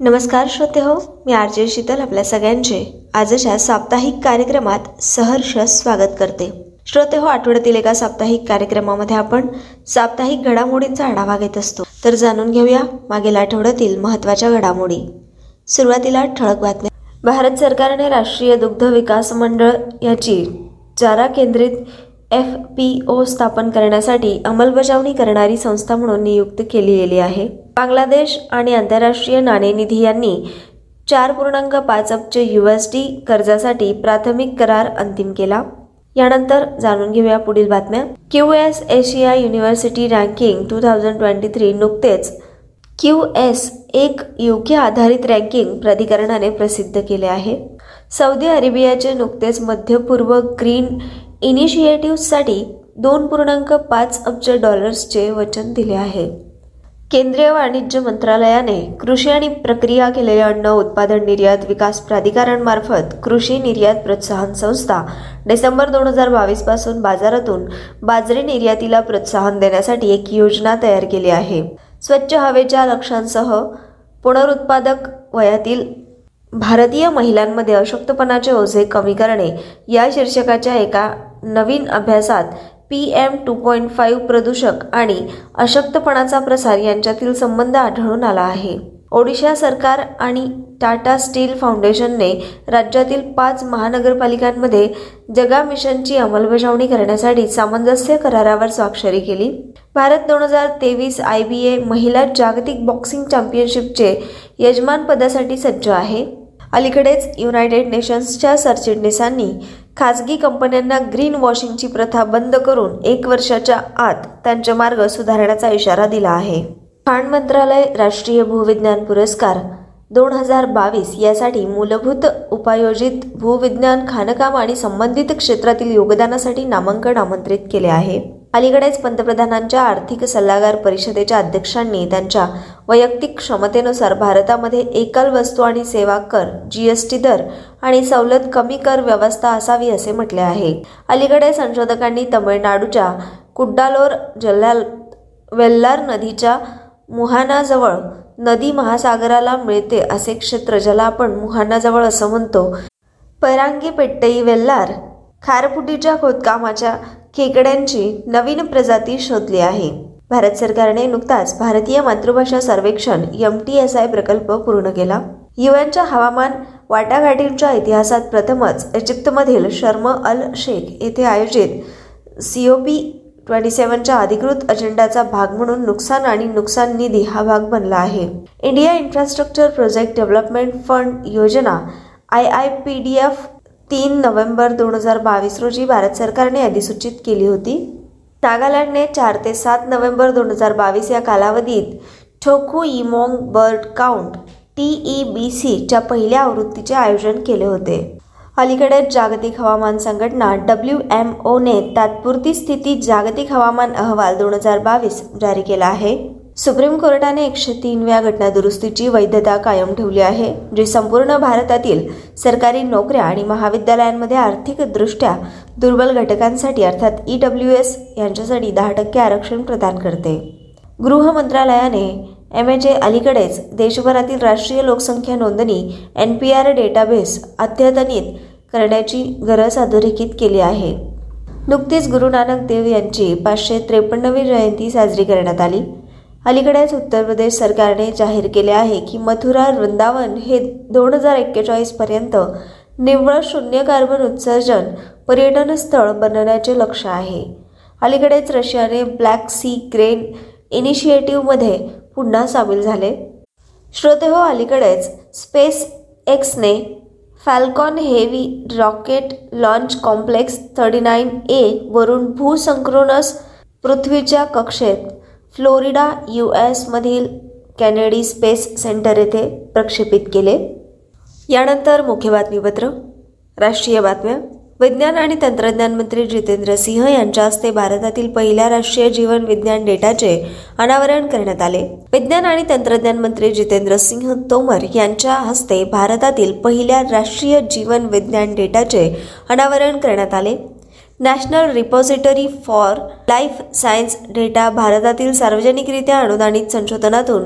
नमस्कार श्रोते हो मी आरजे शीतल आपल्या सगळ्यांचे. आजच्या साप्ताहिक कार्यक्रमात सहर्ष स्वागत करते. श्रोते हो आठवड्यातील एका साप्ताहिक कार्यक्रमामध्ये आपण साप्ताहिक घडामोडींचा आढावा घेत असतो. तर जाणून घेऊया मागील आठवड्यातील महत्त्वाच्या घडामोडी. सुरुवातीला ठळक बातम्या. भारत सरकारने राष्ट्रीय दुग्ध विकास मंडळ याची चारा केंद्रित एफ पी ओ स्थापन करण्यासाठी अंमलबजावणी करणारी संस्था म्हणून नियुक्त केली गेली आहे. बांगलादेश आणि आंतरराष्ट्रीय नाणेनिधी यांनी चार पूर्णांक पाच अब्ज यू एस डी कर्जासाठी प्राथमिक करार अंतिम केला. यानंतर जाणून घेऊया पुढील बातम्या. Q S Asia university ranking two thousand twenty three नुकतेच क्यू एस एक योग्य आधारित रँकिंग प्राधिकरणाने प्रसिद्ध केले आहे. सौदी अरेबियाचे नुकतेच मध्य पूर्व ग्रीन इनिशिएटिव्हसाठी दोन पूर्णांक पाच अब्ज डॉलर्सचे वचन दिले आहे. केंद्रीय वाणिज्य मंत्रालयाने कृषी आणि प्रक्रिया केलेले अन्न उत्पादन निर्यात विकास प्राधिकरणमार्फत कृषी निर्यात प्रोत्साहन संस्था डिसेंबर दोन हजार बावीसपासून बाजारातून बाजरी निर्यातीला प्रोत्साहन देण्यासाठी एक योजना तयार केली आहे. स्वच्छ हवेच्या लक्ष्यांसह पुनरुत्पादक वयातील भारतीय महिलांमध्ये अशक्तपणाचे ओझे कमी करणे या शीर्षकाच्या एका नवीन अभ्यासात P M two point five प्रदूषक आणि अशक्तपणाचा प्रसार यांच्यातील संबंध आढळून आला आहे. ओडिशा सरकार आणि टाटा स्टील फाउंडेशनने राज्यातील पाच महानगरपालिकांमध्ये जगा मिशनची अंमलबजावणी करण्यासाठी सामंजस्य करारावर स्वाक्षरी केली. भारत दोन हजार तेवीस आय बी ए महिला जागतिक बॉक्सिंग चॅम्पियनशिपचे यजमानपदासाठी सज्ज आहे. अलीकडेच युनायटेड नेशन्सच्या सरचिटणीसांनी खाजगी कंपन्यांना ग्रीन वॉशिंगची प्रथा बंद करून एक वर्षाच्या आत त्यांचे मार्ग सुधारण्याचा इशारा दिला आहे. खाण मंत्रालय राष्ट्रीय भूविज्ञान पुरस्कार दोन हजार बावीस यासाठी मूलभूत उपायोजित भूविज्ञान खाणकाम आणि संबंधित क्षेत्रातील योगदानासाठी नामांकन आमंत्रित केले आहे. अलीकडेच पंतप्रधानांच्या आर्थिक सल्लागार परिषदेच्या अध्यक्षांनी त्यांच्या वैयक्तिक क्षमतेनुसार भारतामध्ये एकल वस्तू आणि सेवा कर जी एस टी दर आणि सवलत कमी कर व्यवस्था असावी असे म्हटले आहे. अलीकडे संशोधकांनी तमिळनाडूच्या कुड्डालोर जिल्ह्यात वेल्लार नदीच्या मुहानाजवळ नदी महासागराला मिळते असे क्षेत्र ज्याला आपण मुहानाजवळ असं म्हणतो. परांगी पेट्टई वेल्लार खारफुटीच्या खोदकामाच्या खेकड्यांची नवीन प्रजाती शोधली आहे. भारत सरकारने नुकताच भारतीय मातृभाषा सर्वेक्षण एम टी एस आय प्रकल्प पूर्ण केला. युएनच्या हवामान वाटाघाटींच्या इतिहासात प्रथमच इजिप्तमधील शर्म अल शेख येथे आयोजित सीओपी ट्वेंटी सेव्हनच्या अधिकृत अजेंडाचा भाग म्हणून नुकसान आणि नुकसान निधी हा भाग बनला आहे. India infrastructure project development fund योजना आय आय पी डी एफ तीन नोव्हेंबर दोन हजार बावीस रोजी भारत सरकारने अधिसूचित केली होती. नागालँडने चार ते सात नोव्हेंबर दोन हजार बावीस या कालावधीत Toku Emong bird count T E B सीच्या पहिल्या आवृत्तीचे आयोजन केले होते. अलीकडेच जागतिक हवामान संघटना डब्ल्यू एम ओने तात्पुरती स्थिती जागतिक हवामान अहवाल दोन हजार बावीस जारी केला आहे. सुप्रीम कोर्टाने एकशे तीनव्या घटना दुरुस्तीची वैधता कायम ठेवली आहे जी संपूर्ण भारतातील सरकारी नोकऱ्या आणि महाविद्यालयांमध्ये आर्थिकदृष्ट्या दुर्बल घटकांसाठी अर्थात ई डब्ल्यू एस यांच्यासाठी दहा टक्के आरक्षण प्रदान करते. गृह मंत्रालयाने एम एच ए अलीकडेच देशभरातील राष्ट्रीय लोकसंख्या नोंदणी एन पी आर डेटाबेस अद्यतनित करण्याची गरज अधोरेखित केली आहे. नुकतीच गुरु नानक देव यांची पाचशे त्रेपन्नवी जयंती साजरी करण्यात आली. अलीकडेच उत्तर प्रदेश सरकारने जाहीर केले आहे की मथुरा वृंदावन हे दोन हजार एक्केचाळीसपर्यंत निव्वळ शून्य कार्बन उत्सर्जन पर्यटन स्थळ बनवण्याचे लक्ष आहे. अलीकडेच रशियाने ब्लॅक सी ग्रेन इनिशिएटिव्हमध्ये पुन्हा सामील झाले. श्रोते हो अलीकडेच स्पेस एक्सने Falcon heavy rocket launch complex thirty nine A वरून भूसंक्रोनस पृथ्वीच्या कक्षेत फ्लोरिडा यू एसमधील कॅनेडी स्पेस सेंटर येथे प्रक्षेपित केले. यानंतर मुख्य बातमीपत्र राष्ट्रीय बातम्या. विज्ञान आणि तंत्रज्ञान मंत्री जितेंद्र सिंह यांच्या हस्ते भारतातील पहिल्या राष्ट्रीय जीवन विज्ञान डेटाचे अनावरण करण्यात आले. विज्ञान आणि तंत्रज्ञान मंत्री जितेंद्र सिंह तोमर यांच्या हस्ते भारतातील पहिल्या राष्ट्रीय जीवन विज्ञान डेटाचे अनावरण करण्यात आले. National repository for life science data भारतातील सार्वजनिकरित्या अनुदानित संशोधनातून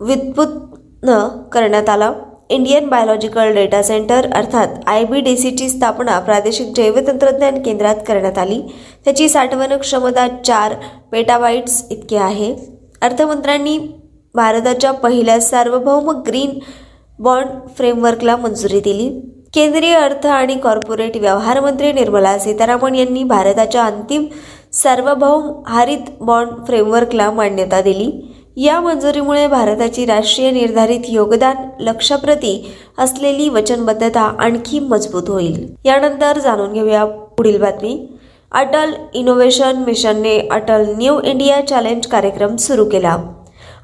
व्युत्पन्न न करण्यात आला. इंडियन बायोलॉजिकल डेटा सेंटर अर्थात आय बी डी सीची स्थापना प्रादेशिक जैवतंत्रज्ञान केंद्रात करण्यात आली. त्याची साठवण क्षमता चार पेटाबाईट्स इतकी आहे. अर्थमंत्र्यांनी भारताच्या पहिल्या सार्वभौम ग्रीन बॉन्ड फ्रेमवर्कला मंजुरी दिली. केंद्रीय अर्थ आणि कॉर्पोरेट व्यवहार मंत्री निर्मला सीतारामन यांनी भारताच्या अंतिम सार्वभौम हरित बॉन्ड फ्रेमवर्कला मान्यता दिली. या मंजुरीमुळे भारताची राष्ट्रीय निर्धारित योगदान लक्षाप्रती असलेली वचनबद्धता आणखी मजबूत होईल. यानंतर जाणून घेऊया पुढील बातमी. अटल इनोव्हेशन मिशनने अटल न्यू इंडिया चॅलेंज कार्यक्रम सुरू केला.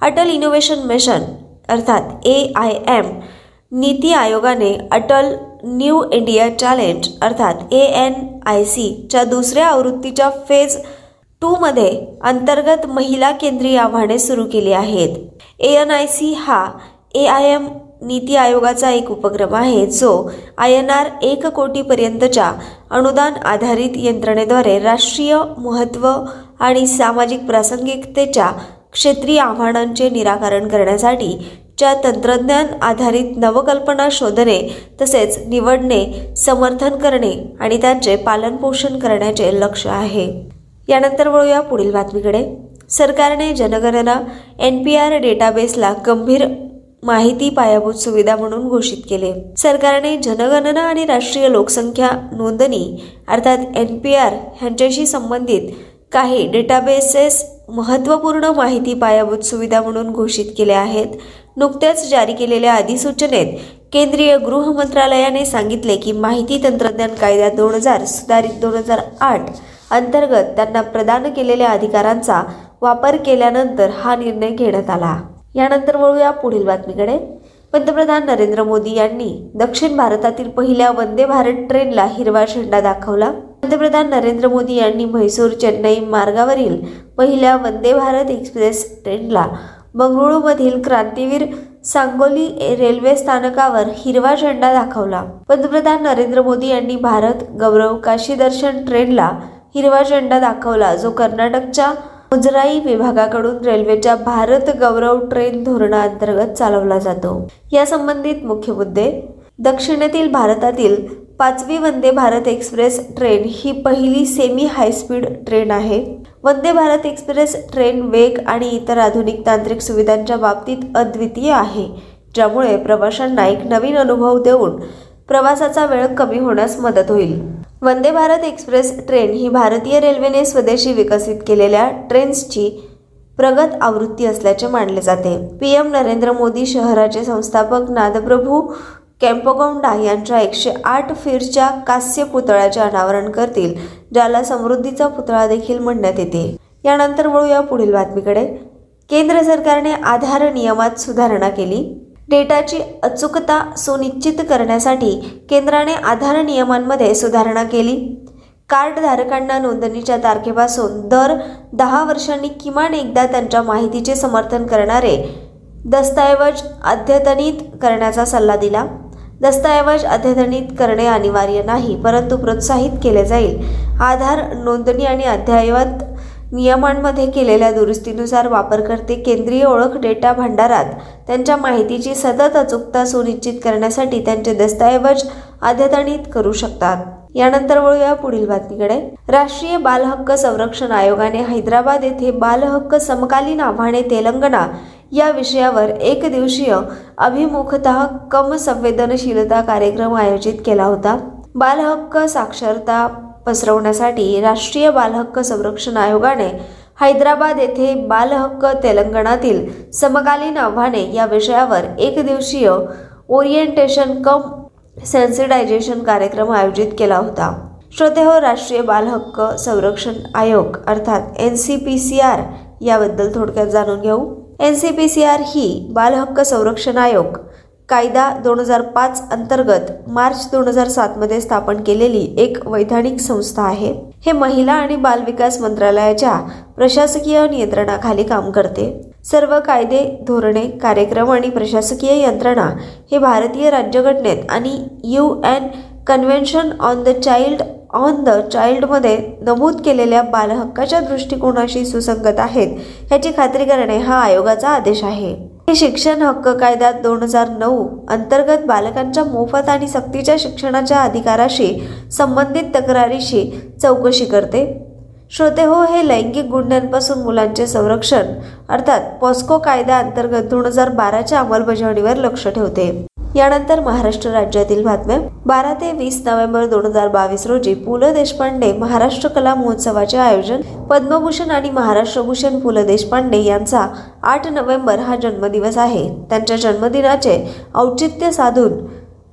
अटल इनोव्हेशन मिशन अर्थात ए आय एम नीती आयोगाने अटल न्यू इंडिया चॅलेंज अर्थात ए एन आय सीच्या दुसऱ्या आवृत्तीच्या फेज टूमध्ये अंतर्गत महिला केंद्रीय आव्हाने सुरू केली आहेत. ए एन आय सी हा ए आय एम नीती आयोगाचा एक उपक्रम आहे जो आय एन आर एक कोटीपर्यंतच्या अनुदान आधारित यंत्रणेद्वारे राष्ट्रीय महत्त्व आणि सामाजिक प्रासंगिकतेच्या क्षेत्रीय आव्हानांचे निराकरण करण्यासाठी च्या तंत्रज्ञान आधारित नवकल्पना शोधणे तसेच निवडणे समर्थन करणे आणि त्यांचे पालनपोषण करण्याचे लक्ष आहे. यानंतर वळूया पुढील बातमीकडे. सरकारने जनगणना एन पी आर डेटाबेसला गंभीर माहिती पायाभूत सुविधा म्हणून घोषित केले. सरकारने जनगणना आणि राष्ट्रीय लोकसंख्या नोंदणी अर्थात एन पी आर ह्यांच्याशी संबंधित काही डेटाबेसेस महत्त्वपूर्ण माहिती पायाभूत सुविधा म्हणून घोषित केल्या आहेत नुकत्याच जारी केलेल्या अधिसूचनेत केंद्रीय गृह मंत्रालयाने सांगितले की माहिती तंत्रज्ञान कायद्या दोन हजार सुधारित दोन हजार आठ अंतर्गत त्यांना प्रदान केलेल्या अधिकारांचा वापर केल्यानंतर हा निर्णय घेण्यात आला. यानंतर वळूया पुढील बातमीकडे. पंतप्रधान नरेंद्र मोदी यांनी दक्षिण भारतातील पहिल्या वंदे भारत ट्रेनला हिरवा झेंडा दाखवला. पंतप्रधान नरेंद्र मोदी यांनी म्हैसूर चेन्नई मार्गावरील पहिल्या वंदे भारत एक्सप्रेस ट्रेनला बंगळुरूमधील क्रांतीवीर सांगोली रेल्वे स्थानकावर हिरवा झेंडा दाखवला. पंतप्रधान नरेंद्र मोदी यांनी भारत गौरव काशी दर्शन ट्रेनला हिरवा झेंडा दाखवला. जो कर्नाटकच्या मुजराई विभागाकडून रेल्वेच्या भारत गौरव ट्रेन धोरणाअंतर्गत चालवला जातो. या संबंधित मुख्य मुद्दे दक्षिणेतील भारतातील पाचवी वंदे भारत एक्सप्रेस ट्रेन ही पहिली सेमी हायस्पीड ट्रेन आहे. वंदे भारत एक्सप्रेस ट्रेन वेग आणि इतर आधुनिक तांत्रिक सुविधांच्या बाबतीत अद्वितीय आहे ज्यामुळे प्रवाशांना एक नवीन अनुभव देऊन प्रवासाचा वेळ कमी होण्यास मदत होईल. वंदे भारत एक्सप्रेस ट्रेन ही भारतीय रेल्वेने स्वदेशी विकसित केलेल्या ट्रेन्सची प्रगत आवृत्ती असल्याचे मानले जाते. पी एम नरेंद्र मोदी शहराचे संस्थापक नादप्रभू कॅम्पगौंडा यांच्या एकशे आठ फीरच्या कास्य पुतळ्याचे अनावरण करतील ज्याला समृद्धीचा पुतळा देखील म्हणण्यात येते. यानंतर वळूया पुढील बातमीकडे. केंद्र सरकारने आधार नियमात सुधारणा केली. डेटाची अचूकता सुनिश्चित करण्यासाठी केंद्राने आधार नियमांमध्ये सुधारणा केली. कार्डधारकांना नोंदणीच्या तारखेपासून दर दहा वर्षांनी किमान एकदा त्यांच्या माहितीचे समर्थन करणारे दस्तऐवज अद्यतनित करण्याचा सल्ला दिला. दस्तऐवज अद्यतनित करणे अनिवार्य नाही परंतु प्रोत्साहित केले जाईल. आधार नोंदणी आणि अद्ययावत नियमांमध्ये केलेल्या दुरुस्तीनुसार वापरकर्ते केंद्रीय ओळख डेटा भांडारात त्यांच्या माहितीची सतत अचूकता सुनिश्चित करण्यासाठी त्यांचे दस्तऐवज अद्यतनित करू शकतात. यानंतर वळूया पुढील बातमीकडे. राष्ट्रीय बाल हक्क संरक्षण आयोगाने हैदराबाद येथे बाल हक्क समकालीन आव्हाने तेलंगणा या विषयावर एक दिवसीय अभिमुखतः कम संवेदनशीलता कार्यक्रम आयोजित केला होता. बालहक्क साक्षरता पसरवण्यासाठी राष्ट्रीय बालहक्क संरक्षण आयोगाने हैदराबाद येथे बालहक्क तेलंगणातील समकालीन आव्हाने या विषयावर एक दिवसीय ओरिएंटेशन कम सेन्सिटायझेशन कार्यक्रम आयोजित केला होता. श्रोते हो राष्ट्रीय बालहक्क संरक्षण आयोग अर्थात N C P C R याबद्दल थोडक्यात जाणून घेऊ. N C P C R ही बालहक्क संरक्षण आयोग कायदा दोन हजार पाच अंतर्गत मार्च दोन हजार सातमध्ये स्थापन केलेली एक वैधानिक संस्था आहे. हे महिला आणि बालविकास मंत्रालयाच्या प्रशासकीय नियंत्रणाखाली काम करते. सर्व कायदे धोरणे कार्यक्रम आणि प्रशासकीय यंत्रणा हे भारतीय राज्यघटनेत आणि U N convention on the child on the चाइल्डमध्ये नमूद केलेल्या बालहक्काच्या दृष्टिकोनाशी सुसंगत आहेत. याची खात्री करणे हा आयोगाचा आदेश आहे. हे शिक्षण हक्क कायद्यात दोन हजार नऊ अंतर्गत बालकांच्या मोफत आणि सक्तीच्या शिक्षणाच्या अधिकाराशी संबंधित तक्रारीशी चौकशी करते. श्रोते हो हे लैंगिक गुन्ह्यांपासून मुलांचे संरक्षण अर्थात पॉस्को कायद्या अंतर्गत दोन हजार बाराच्या अंमलबजावणीवर लक्ष ठेवते. यानंतर महाराष्ट्र राज्यातील बातम्या. बारा ते वीस नोव्हेंबर दोन हजार बावीस रोजी पु ल देशपांडे महाराष्ट्र कला महोत्सवाचे आयोजन पद्मभूषण आणि महाराष्ट्र भूषण पु ल देशपांडे यांचा आठ नोव्हेंबर हा जन्मदिवस आहे. त्यांच्या जन्मदिनाचे औचित्य साधून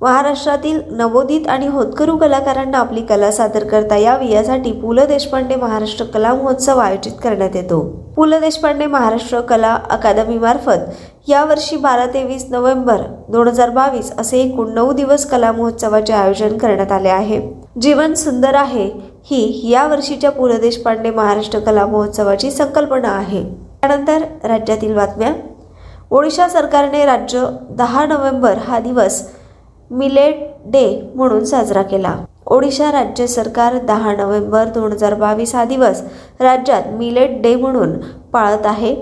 महाराष्ट्रातील नवोदित आणि होतकरू कलाकारांना आपली कला सादर करता यावी यासाठी पु. ल. देशपांडे महाराष्ट्र कला महोत्सव आयोजित करण्यात येतो. पु. ल. देशपांडे महाराष्ट्र कला अकादमीमार्फत यावर्षी बारा ते वीस नोव्हेंबर दोन हजार बावीस असे एकूण नऊ दिवस कला महोत्सवाचे आयोजन करण्यात आले आहे. जीवन सुंदर आहे ही या वर्षीच्या पु. ल. देशपांडे महाराष्ट्र कला महोत्सवाची संकल्पना आहे. त्यानंतर राज्यातील बातम्या. ओडिशा सरकारने राज्य दहा नोव्हेंबर हा दिवस मिलेट डे म्हणून साजरा केला. ओडिशा राज्य सरकार दहा नोव्हेंबर दोन हजार बावीस हा दिवस राज्यात मिलेट डे म्हणून पाळत आहे.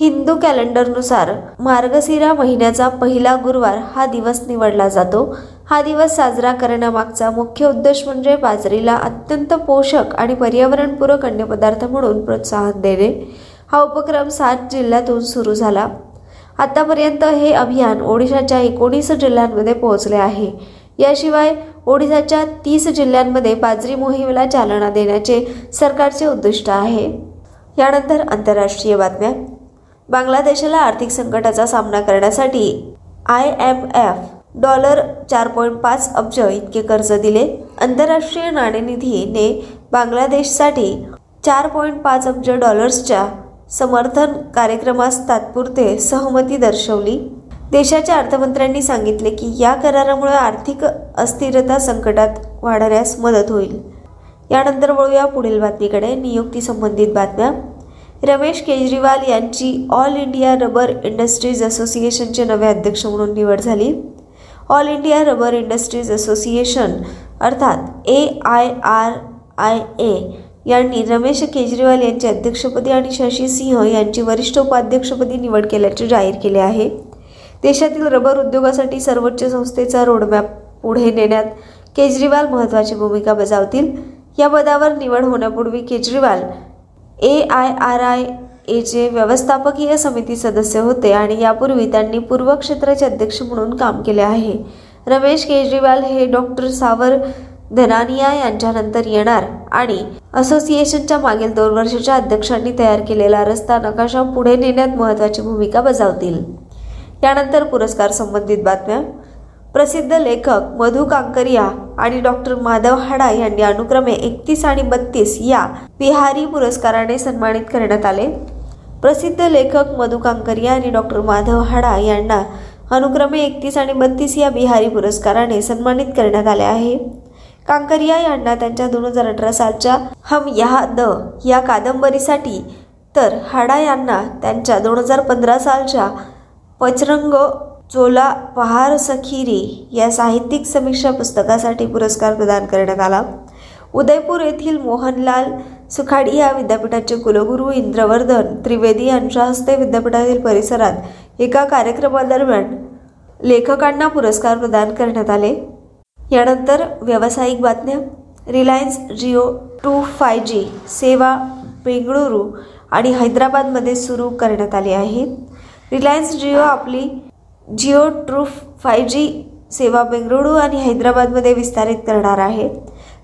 हिंदू कॅलेंडरनुसार मार्गशिरा महिन्याचा पहिला गुरुवार हा दिवस निवडला जातो. हा दिवस साजरा करण्यामागचा मुख्य उद्देश म्हणजे बाजरीला अत्यंत पोषक आणि पर्यावरणपूरक अन्नपदार्थ म्हणून प्रोत्साहन देणे. हा उपक्रम सात जिल्ह्यातून सुरू झाला. आतापर्यंत हे अभियान ओडिशाच्या एकोणीस जिल्ह्यांमध्ये पोहोचले आहे. याशिवाय ओडिशाच्या तीस जिल्ह्यांमध्ये बाजरी मोहिमेला चालना देण्याचे सरकारचे उद्दिष्ट आहे. यानंतर आंतरराष्ट्रीय बातम्या. बांगलादेशाला आर्थिक संकटाचा सामना करण्यासाठी आय एम एफ डॉलर चार पॉईंट पाच अब्ज इतके कर्ज दिले. आंतरराष्ट्रीय नाणेनिधीने बांगलादेशसाठी चार पॉईंट पाच अब्ज डॉलर्सच्या समर्थन कार्यक्रमास तात्पुरते सहमती दर्शवली. देशाच्या अर्थमंत्र्यांनी सांगितले की या करारामुळे आर्थिक अस्थिरता संकटात वाढण्यास मदत होईल. यानंतर वळूया पुढील बातमीकडे. नियुक्ती संबंधित बातम्या. रमेश केजरीवाल यांची ऑल इंडिया रबर इंडस्ट्रीज असोसिएशनचे नवे अध्यक्ष म्हणून निवड झाली. All India rubber industries association अर्थात A I R I A यांनी रमेश केजरीवाल यांची अध्यक्षपदी आणि शशी सिंह यांची वरिष्ठ उपाध्यक्षपदी निवड केल्याचे जाहीर केले आहे. देशातील रबर उद्योगासाठी सर्वोच्च संस्थेचा रोडमॅप पुढे नेण्यात केजरीवाल महत्त्वाची भूमिका बजावतील. या पदावर निवड होण्यापूर्वी Kejriwal A I R I एचे व्यवस्थापकीय समिती सदस्य होते आणि यापूर्वी त्यांनी पूर्व क्षेत्राचे अध्यक्ष म्हणून काम केले आहे. रमेश केजरीवाल हे डॉक्टर सावर धनानिया यांच्यानंतर येणार आणि असोसिएशनच्या मागील दोन वर्षाच्या अध्यक्षांनी तयार केलेला रस्ता नकाशा पुढे नेण्यात महत्त्वाची भूमिका बजावतील. यानंतर पुरस्कार संबंधित बातम्या. प्रसिद्ध लेखक मधु कांकरिया आणि डॉक्टर माधव हाडा यांनी अनुक्रमे एकतीस आणि बत्तीस या बिहारी पुरस्काराने सन्मानित करण्यात आले. प्रसिद्ध लेखक मधु कांकरिया आणि डॉक्टर माधव हाडा यांना अनुक्रमे एकतीस आणि बत्तीस या बिहारी पुरस्काराने सन्मानित करण्यात आले आहे. कांकरिया यांना त्यांच्या दोन हजार अठरा सालच्या हम यहा द या कादंबरीसाठी तर हाडा यांना त्यांच्या दोन हजार पंधरा सालच्या पचरंग चोला पहार सखीरी या साहित्यिक समीक्षा पुस्तकासाठी पुरस्कार प्रदान करण्यात आला. उदयपूर येथील मोहनलाल सुखाडी या विद्यापीठाचे कुलगुरू इंद्रवर्धन त्रिवेदी यांच्या हस्ते विद्यापीठातील परिसरात एका कार्यक्रमादरम्यान लेखकांना पुरस्कार प्रदान करण्यात आले. यानंतर व्यावसायिक बातम्या. Reliance Jio true five G सेवा बेंगळुरू आणि हैदराबादमध्ये सुरू करण्यात आली आहे. रिलायन्स जिओ आपली जिओ ट्रू फाय जी सेवा बेंगळुरू आणि हैदराबादमध्ये विस्तारित करणार आहे.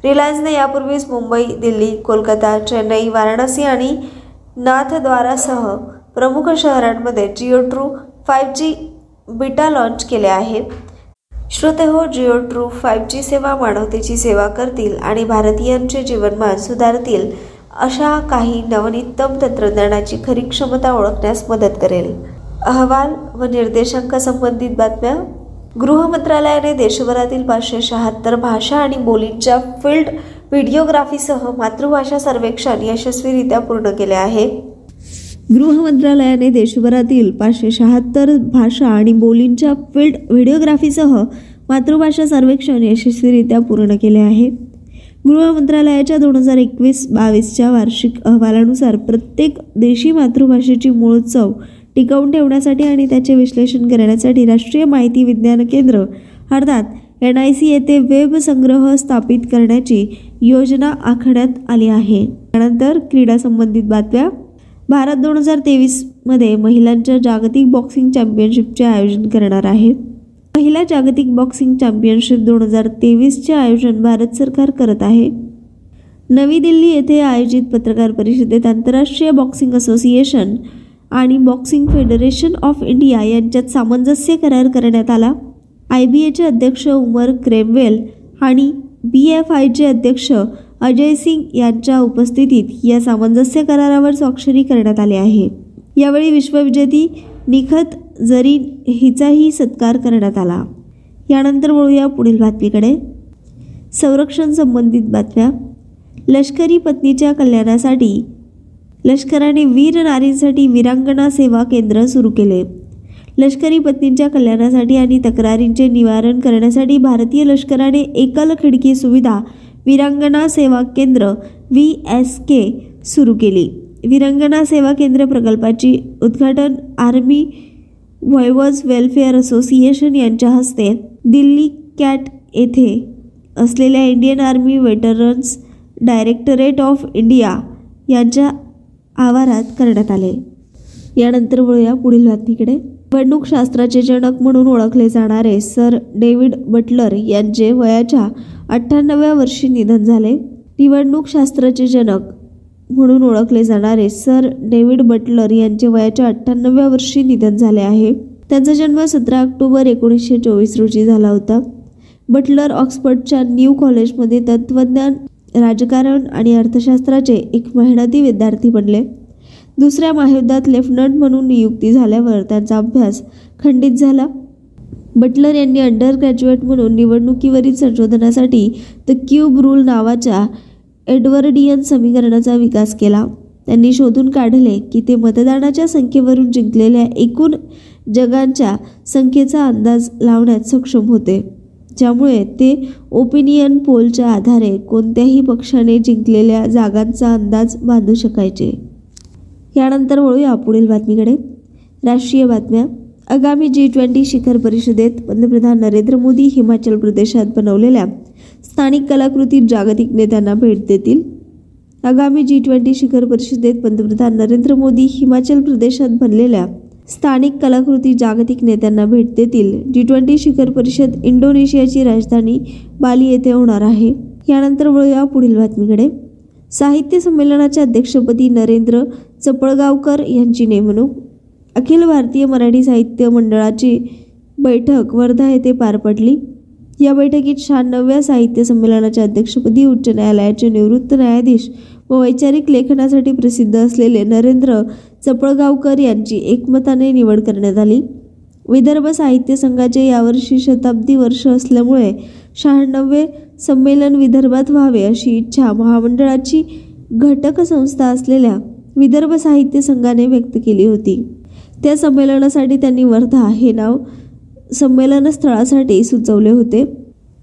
रिलायन्सने यापूर्वीच मुंबई दिल्ली कोलकाता चेन्नई वाराणसी आणि नाथद्वारासह प्रमुख शहरांमध्ये Jio true five G beta launch केले आहे. श्रोते हो जिओ ट्रू फाईव्ह जी सेवा मानवतेची सेवा करतील आणि भारतीयांचे जीवनमान सुधारतील अशा काही नवनीत्तम तंत्रज्ञानाची खरी क्षमता ओळखण्यास मदत करेल. अहवाल व निर्देशांकासंबंधित बातम्या. गृह मंत्रालयाने देशभरातील पाचशे शहात्तर भाषा आणि बोलींच्या फील्ड व्हिडिओग्राफीसह मातृभाषा सर्वेक्षण यशस्वीरित्या पूर्ण केले आहे. गृह मंत्रालयाने देशभरातील पाचशे शहात्तर भाषा आणि बोलींच्या फील्ड व्हिडिओग्राफीसह मातृभाषा सर्वेक्षण यशस्वीरित्या पूर्ण केले आहे. गृह मंत्रालयाच्या दोन हजार एकवीस बावीसच्या वार्षिक अहवालानुसार प्रत्येक देशी मातृभाषेची मूळ टिकवून ठेवण्यासाठी आणि त्याचे विश्लेषण करण्यासाठी राष्ट्रीय माहिती विज्ञान केंद्र अर्थात एन आय सी येथे वेब संग्रह स्थापित करण्याची योजना आखण्यात आली आहे. त्यानंतर क्रीडा संबंधित बातम्या भारत दोन हजार तेवीसमध्ये महिलांच्या जागतिक बॉक्सिंग चॅम्पियनशिपचे आयोजन करणार आहे महिला जागतिक बॉक्सिंग चॅम्पियनशिप दोन हजार तेवीसचे आयोजन भारत सरकार करत आहे. नवी दिल्ली येथे आयोजित पत्रकार परिषदेत आंतरराष्ट्रीय बॉक्सिंग असोसिएशन आणि बॉक्सिंग फेडरेशन ऑफ इंडिया यांच्यात सामंजस्य करार करण्यात आला. आय बी एचे अध्यक्ष उमर क्रेमवेल आणि बी एफ आयचे अध्यक्ष अजय सिंग यांच्या उपस्थितीत या सामंजस्य करारावर स्वाक्षरी करण्यात आली आहे. यावेळी विश्वविजेती निखत जरीन हिचाही सत्कार करण्यात आला. यानंतर वळूया पुढील बातमीकडे. संरक्षण संबंधित बातम्या. लष्करी पत्नीच्या कल्याणासाठी लष्कराने वीर नारींसाठी वीरांगणा सेवा केंद्र सुरू केले. लष्करी पत्नींच्या कल्याणासाठी आणि तक्रारींचे निवारण करण्यासाठी भारतीय लष्कराने एकल खिडकी सुविधा विरांगणा सेवा केंद्र व्ही एस के सुरू केली. विरांगणा सेवा केंद्र प्रकल्पाची उद्घाटन आर्मी व्हॉयवर्स वेलफेअर असोसिएशन यांच्या हस्ते दिल्ली कॅट येथे असलेल्या Indian army veterans directorate of India यांच्या आवारात करण्यात आले. यानंतर वळूया पुढील बातमीकडे. निवडणूक शास्त्राचे जनक म्हणून ओळखले जाणारे सर डेव्हिड बटलर यांचे वयाच्या अठ्ठ्याण्णव्या वर्षी निधन झाले. निवडणूक शास्त्राचे जनक म्हणून ओळखले जाणारे सर डेव्हिड बटलर यांचे वयाच्या अठ्ठ्याण्णव्या वर्षी निधन झाले आहे. त्यांचा जन्म सतरा ऑक्टोबर एकोणीसशे चोवीस रोजी झाला होता. बटलर ऑक्सफर्डच्या न्यू कॉलेजमध्ये तत्त्वज्ञान राजकारण आणि अर्थशास्त्राचे एक मेहनती विद्यार्थी बनले. दुसऱ्या महायुद्धात लेफ्टनंट म्हणून नियुक्ती झाल्यावर त्यांचा अभ्यास खंडित झाला. बटलर यांनी अंडर ग्रॅज्युएट म्हणून निवडणुकीवरील संशोधनासाठी द क्यूब रूल नावाच्या एडवर्डियन समीकरणाचा विकास केला. त्यांनी शोधून काढले की ते मतदानाच्या संख्येवरून जिंकलेल्या एकूण जगांच्या संख्येचा अंदाज लावण्यात सक्षम होते ज्यामुळे ते ओपिनियन पोलच्या आधारे कोणत्याही पक्षाने जिंकलेल्या जागांचा अंदाज बांधू शकायचे. यानंतर वळूया पुढील बातमीकडे. राष्ट्रीय बातम्या. आगामी जी ट्वेंटी शिखर परिषदेत पंतप्रधान नरेंद्र मोदी हिमाचल प्रदेशात बनवलेल्या स्थानिक कलाकृती जागतिक नेत्यांना भेट देतील. आगामी जी ट्वेंटी शिखर परिषदेत पंतप्रधान नरेंद्र मोदी हिमाचल प्रदेशात बनलेल्या स्थानिक कलाकृती जागतिक नेत्यांना भेट देतील. जी ट्वेंटी शिखर परिषद इंडोनेशियाची राजधानी बाली येथे होणार आहे. यानंतर वळूया पुढील बातमीकडे. साहित्य संमेलनाच्या अध्यक्षपदी नरेंद्र चपळगावकर यांची नेमणूक. अखिल भारतीय मराठी साहित्य मंडळाची बैठक वर्धा येथे पार पडली. या बैठकीत शहाण्णव्या साहित्य संमेलनाच्या अध्यक्षपदी उच्च न्यायालयाचे निवृत्त न्यायाधीश व वैचारिक लेखनासाठी प्रसिद्ध असलेले नरेंद्र चपळगावकर यांची एकमताने निवड करण्यात आली. विदर्भ साहित्य संघाचे यावर्षी शताब्दी वर्ष असल्यामुळे शहाण्णवे संमेलन विदर्भात व्हावे अशी इच्छा महामंडळाची घटक संस्था असलेल्या विदर्भ साहित्य संघाने व्यक्त केली होती. त्या संमेलनासाठी त्यांनी वर्धा हे नाव संमेलन स्थळासाठी सुचवले होते.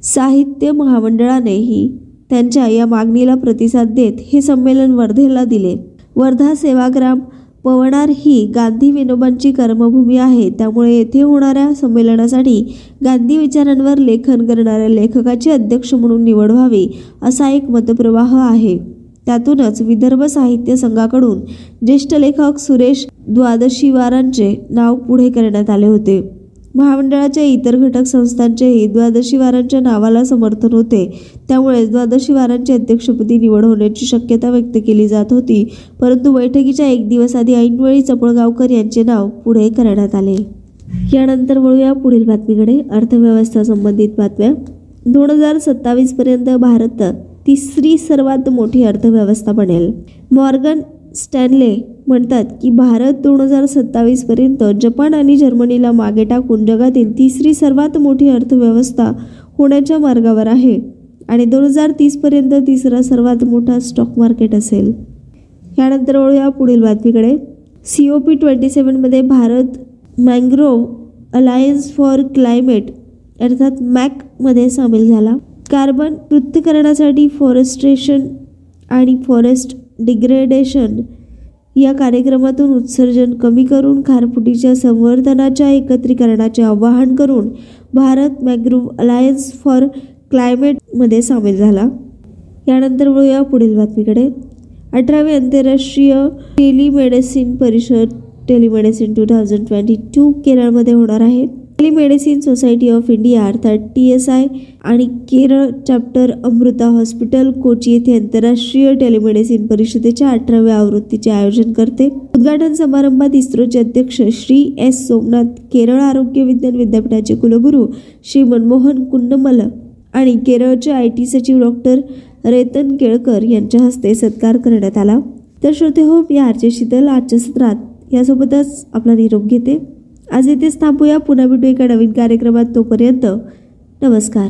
साहित्य महामंडळानेही त्यांच्या या मागणीला प्रतिसाद देत हे संमेलन वर्धेला दिले. वर्धा सेवाग्राम पवनार ही गांधी विनोबांची कर्मभूमी आहे. त्यामुळे येथे होणाऱ्या संमेलनासाठी गांधी विचारांवर लेखन करणाऱ्या लेखकाची अध्यक्ष म्हणून निवड व्हावी असा एक मतप्रवाह आहे. त्यातूनच विदर्भ साहित्य संघाकडून ज्येष्ठ लेखक सुरेश द्वादशीवारांचे नाव पुढे करण्यात आले होते. महामंडळाच्या इतर घटक संस्थांचेही द्वादशीवारांच्या नावाला समर्थन होते. त्यामुळे द्वादशीवारांची अध्यक्षपदी निवड होण्याची शक्यता व्यक्त केली जात होती. परंतु बैठकीच्या एक दिवस आधी ऐनवेळी चपळगावकर यांचे नाव पुढे करण्यात आले. यानंतर वळूया पुढील बातमीकडे. अर्थव्यवस्था संबंधित बातम्या. दोन हजार सत्तावीसपर्यंत भारतात भारत तिसरी सर्वात मोठी अर्थव्यवस्था बनेल. मॉर्गन स्टॅनले म्हणतात की भारत दोन हजार सत्तावीसपर्यंत जपान आणि जर्मनीला मागे टाकून जगातील तिसरी सर्वात मोठी अर्थव्यवस्था होण्याच्या मार्गावर आहे आणि दोन हजार तीसपर्यंत तिसरा सर्वात मोठा स्टॉक मार्केट असेल. यानंतर वळूया पुढील बातमीकडे. C O P twenty सेवनमध्ये Bharat mangrove alliance for climate अर्थात मॅकमध्ये सामील झाला. कार्बन पृथ्थकरणासाठी फॉरेस्ट्रेशन आणि फॉरेस्ट डिग्रेडेशन या कार्यक्रमातून उत्सर्जन कमी करून खारफुटीच्या संवर्धनाच्या एकत्रीकरणाचे आवाहन करून भारत मॅग्रोव्ह अलायन्स फॉर क्लायमेटमध्ये सामील झाला. यानंतर वळूया पुढील बातमीकडे. अठरावी आंतरराष्ट्रीय टेलिमेडिसिन परिषद telemedicine two thousand twenty two केरळमध्ये होणार आहे. टेलिमेडिसिन सोसायटी ऑफ इंडिया अर्थात टी एस आय आणि केरळ चॅप्टर अमृता हॉस्पिटल कोची येथे आंतरराष्ट्रीय टेलिमेडिसिन परिषदेच्या अठराव्या आवृत्तीचे आयोजन करते. उद्घाटन समारंभात इस्रोचे अध्यक्ष श्री एस. सोमनाथ केरळ आरोग्य विज्ञान विद्यापीठाचे कुलगुरू श्री मनमोहन कुन्नमल आणि केरळचे आय. टी. सचिव डॉक्टर रेतन केळकर यांच्या हस्ते सत्कार करण्यात आला. तर श्रोते हो या आरचे शीतल आजच्या सत्रात यासोबतच आपला निरोप घेते. आज इथेच थांबूया. पुन्हा भेटू एका नवीन कार्यक्रमात. तोपर्यंत नमस्कार.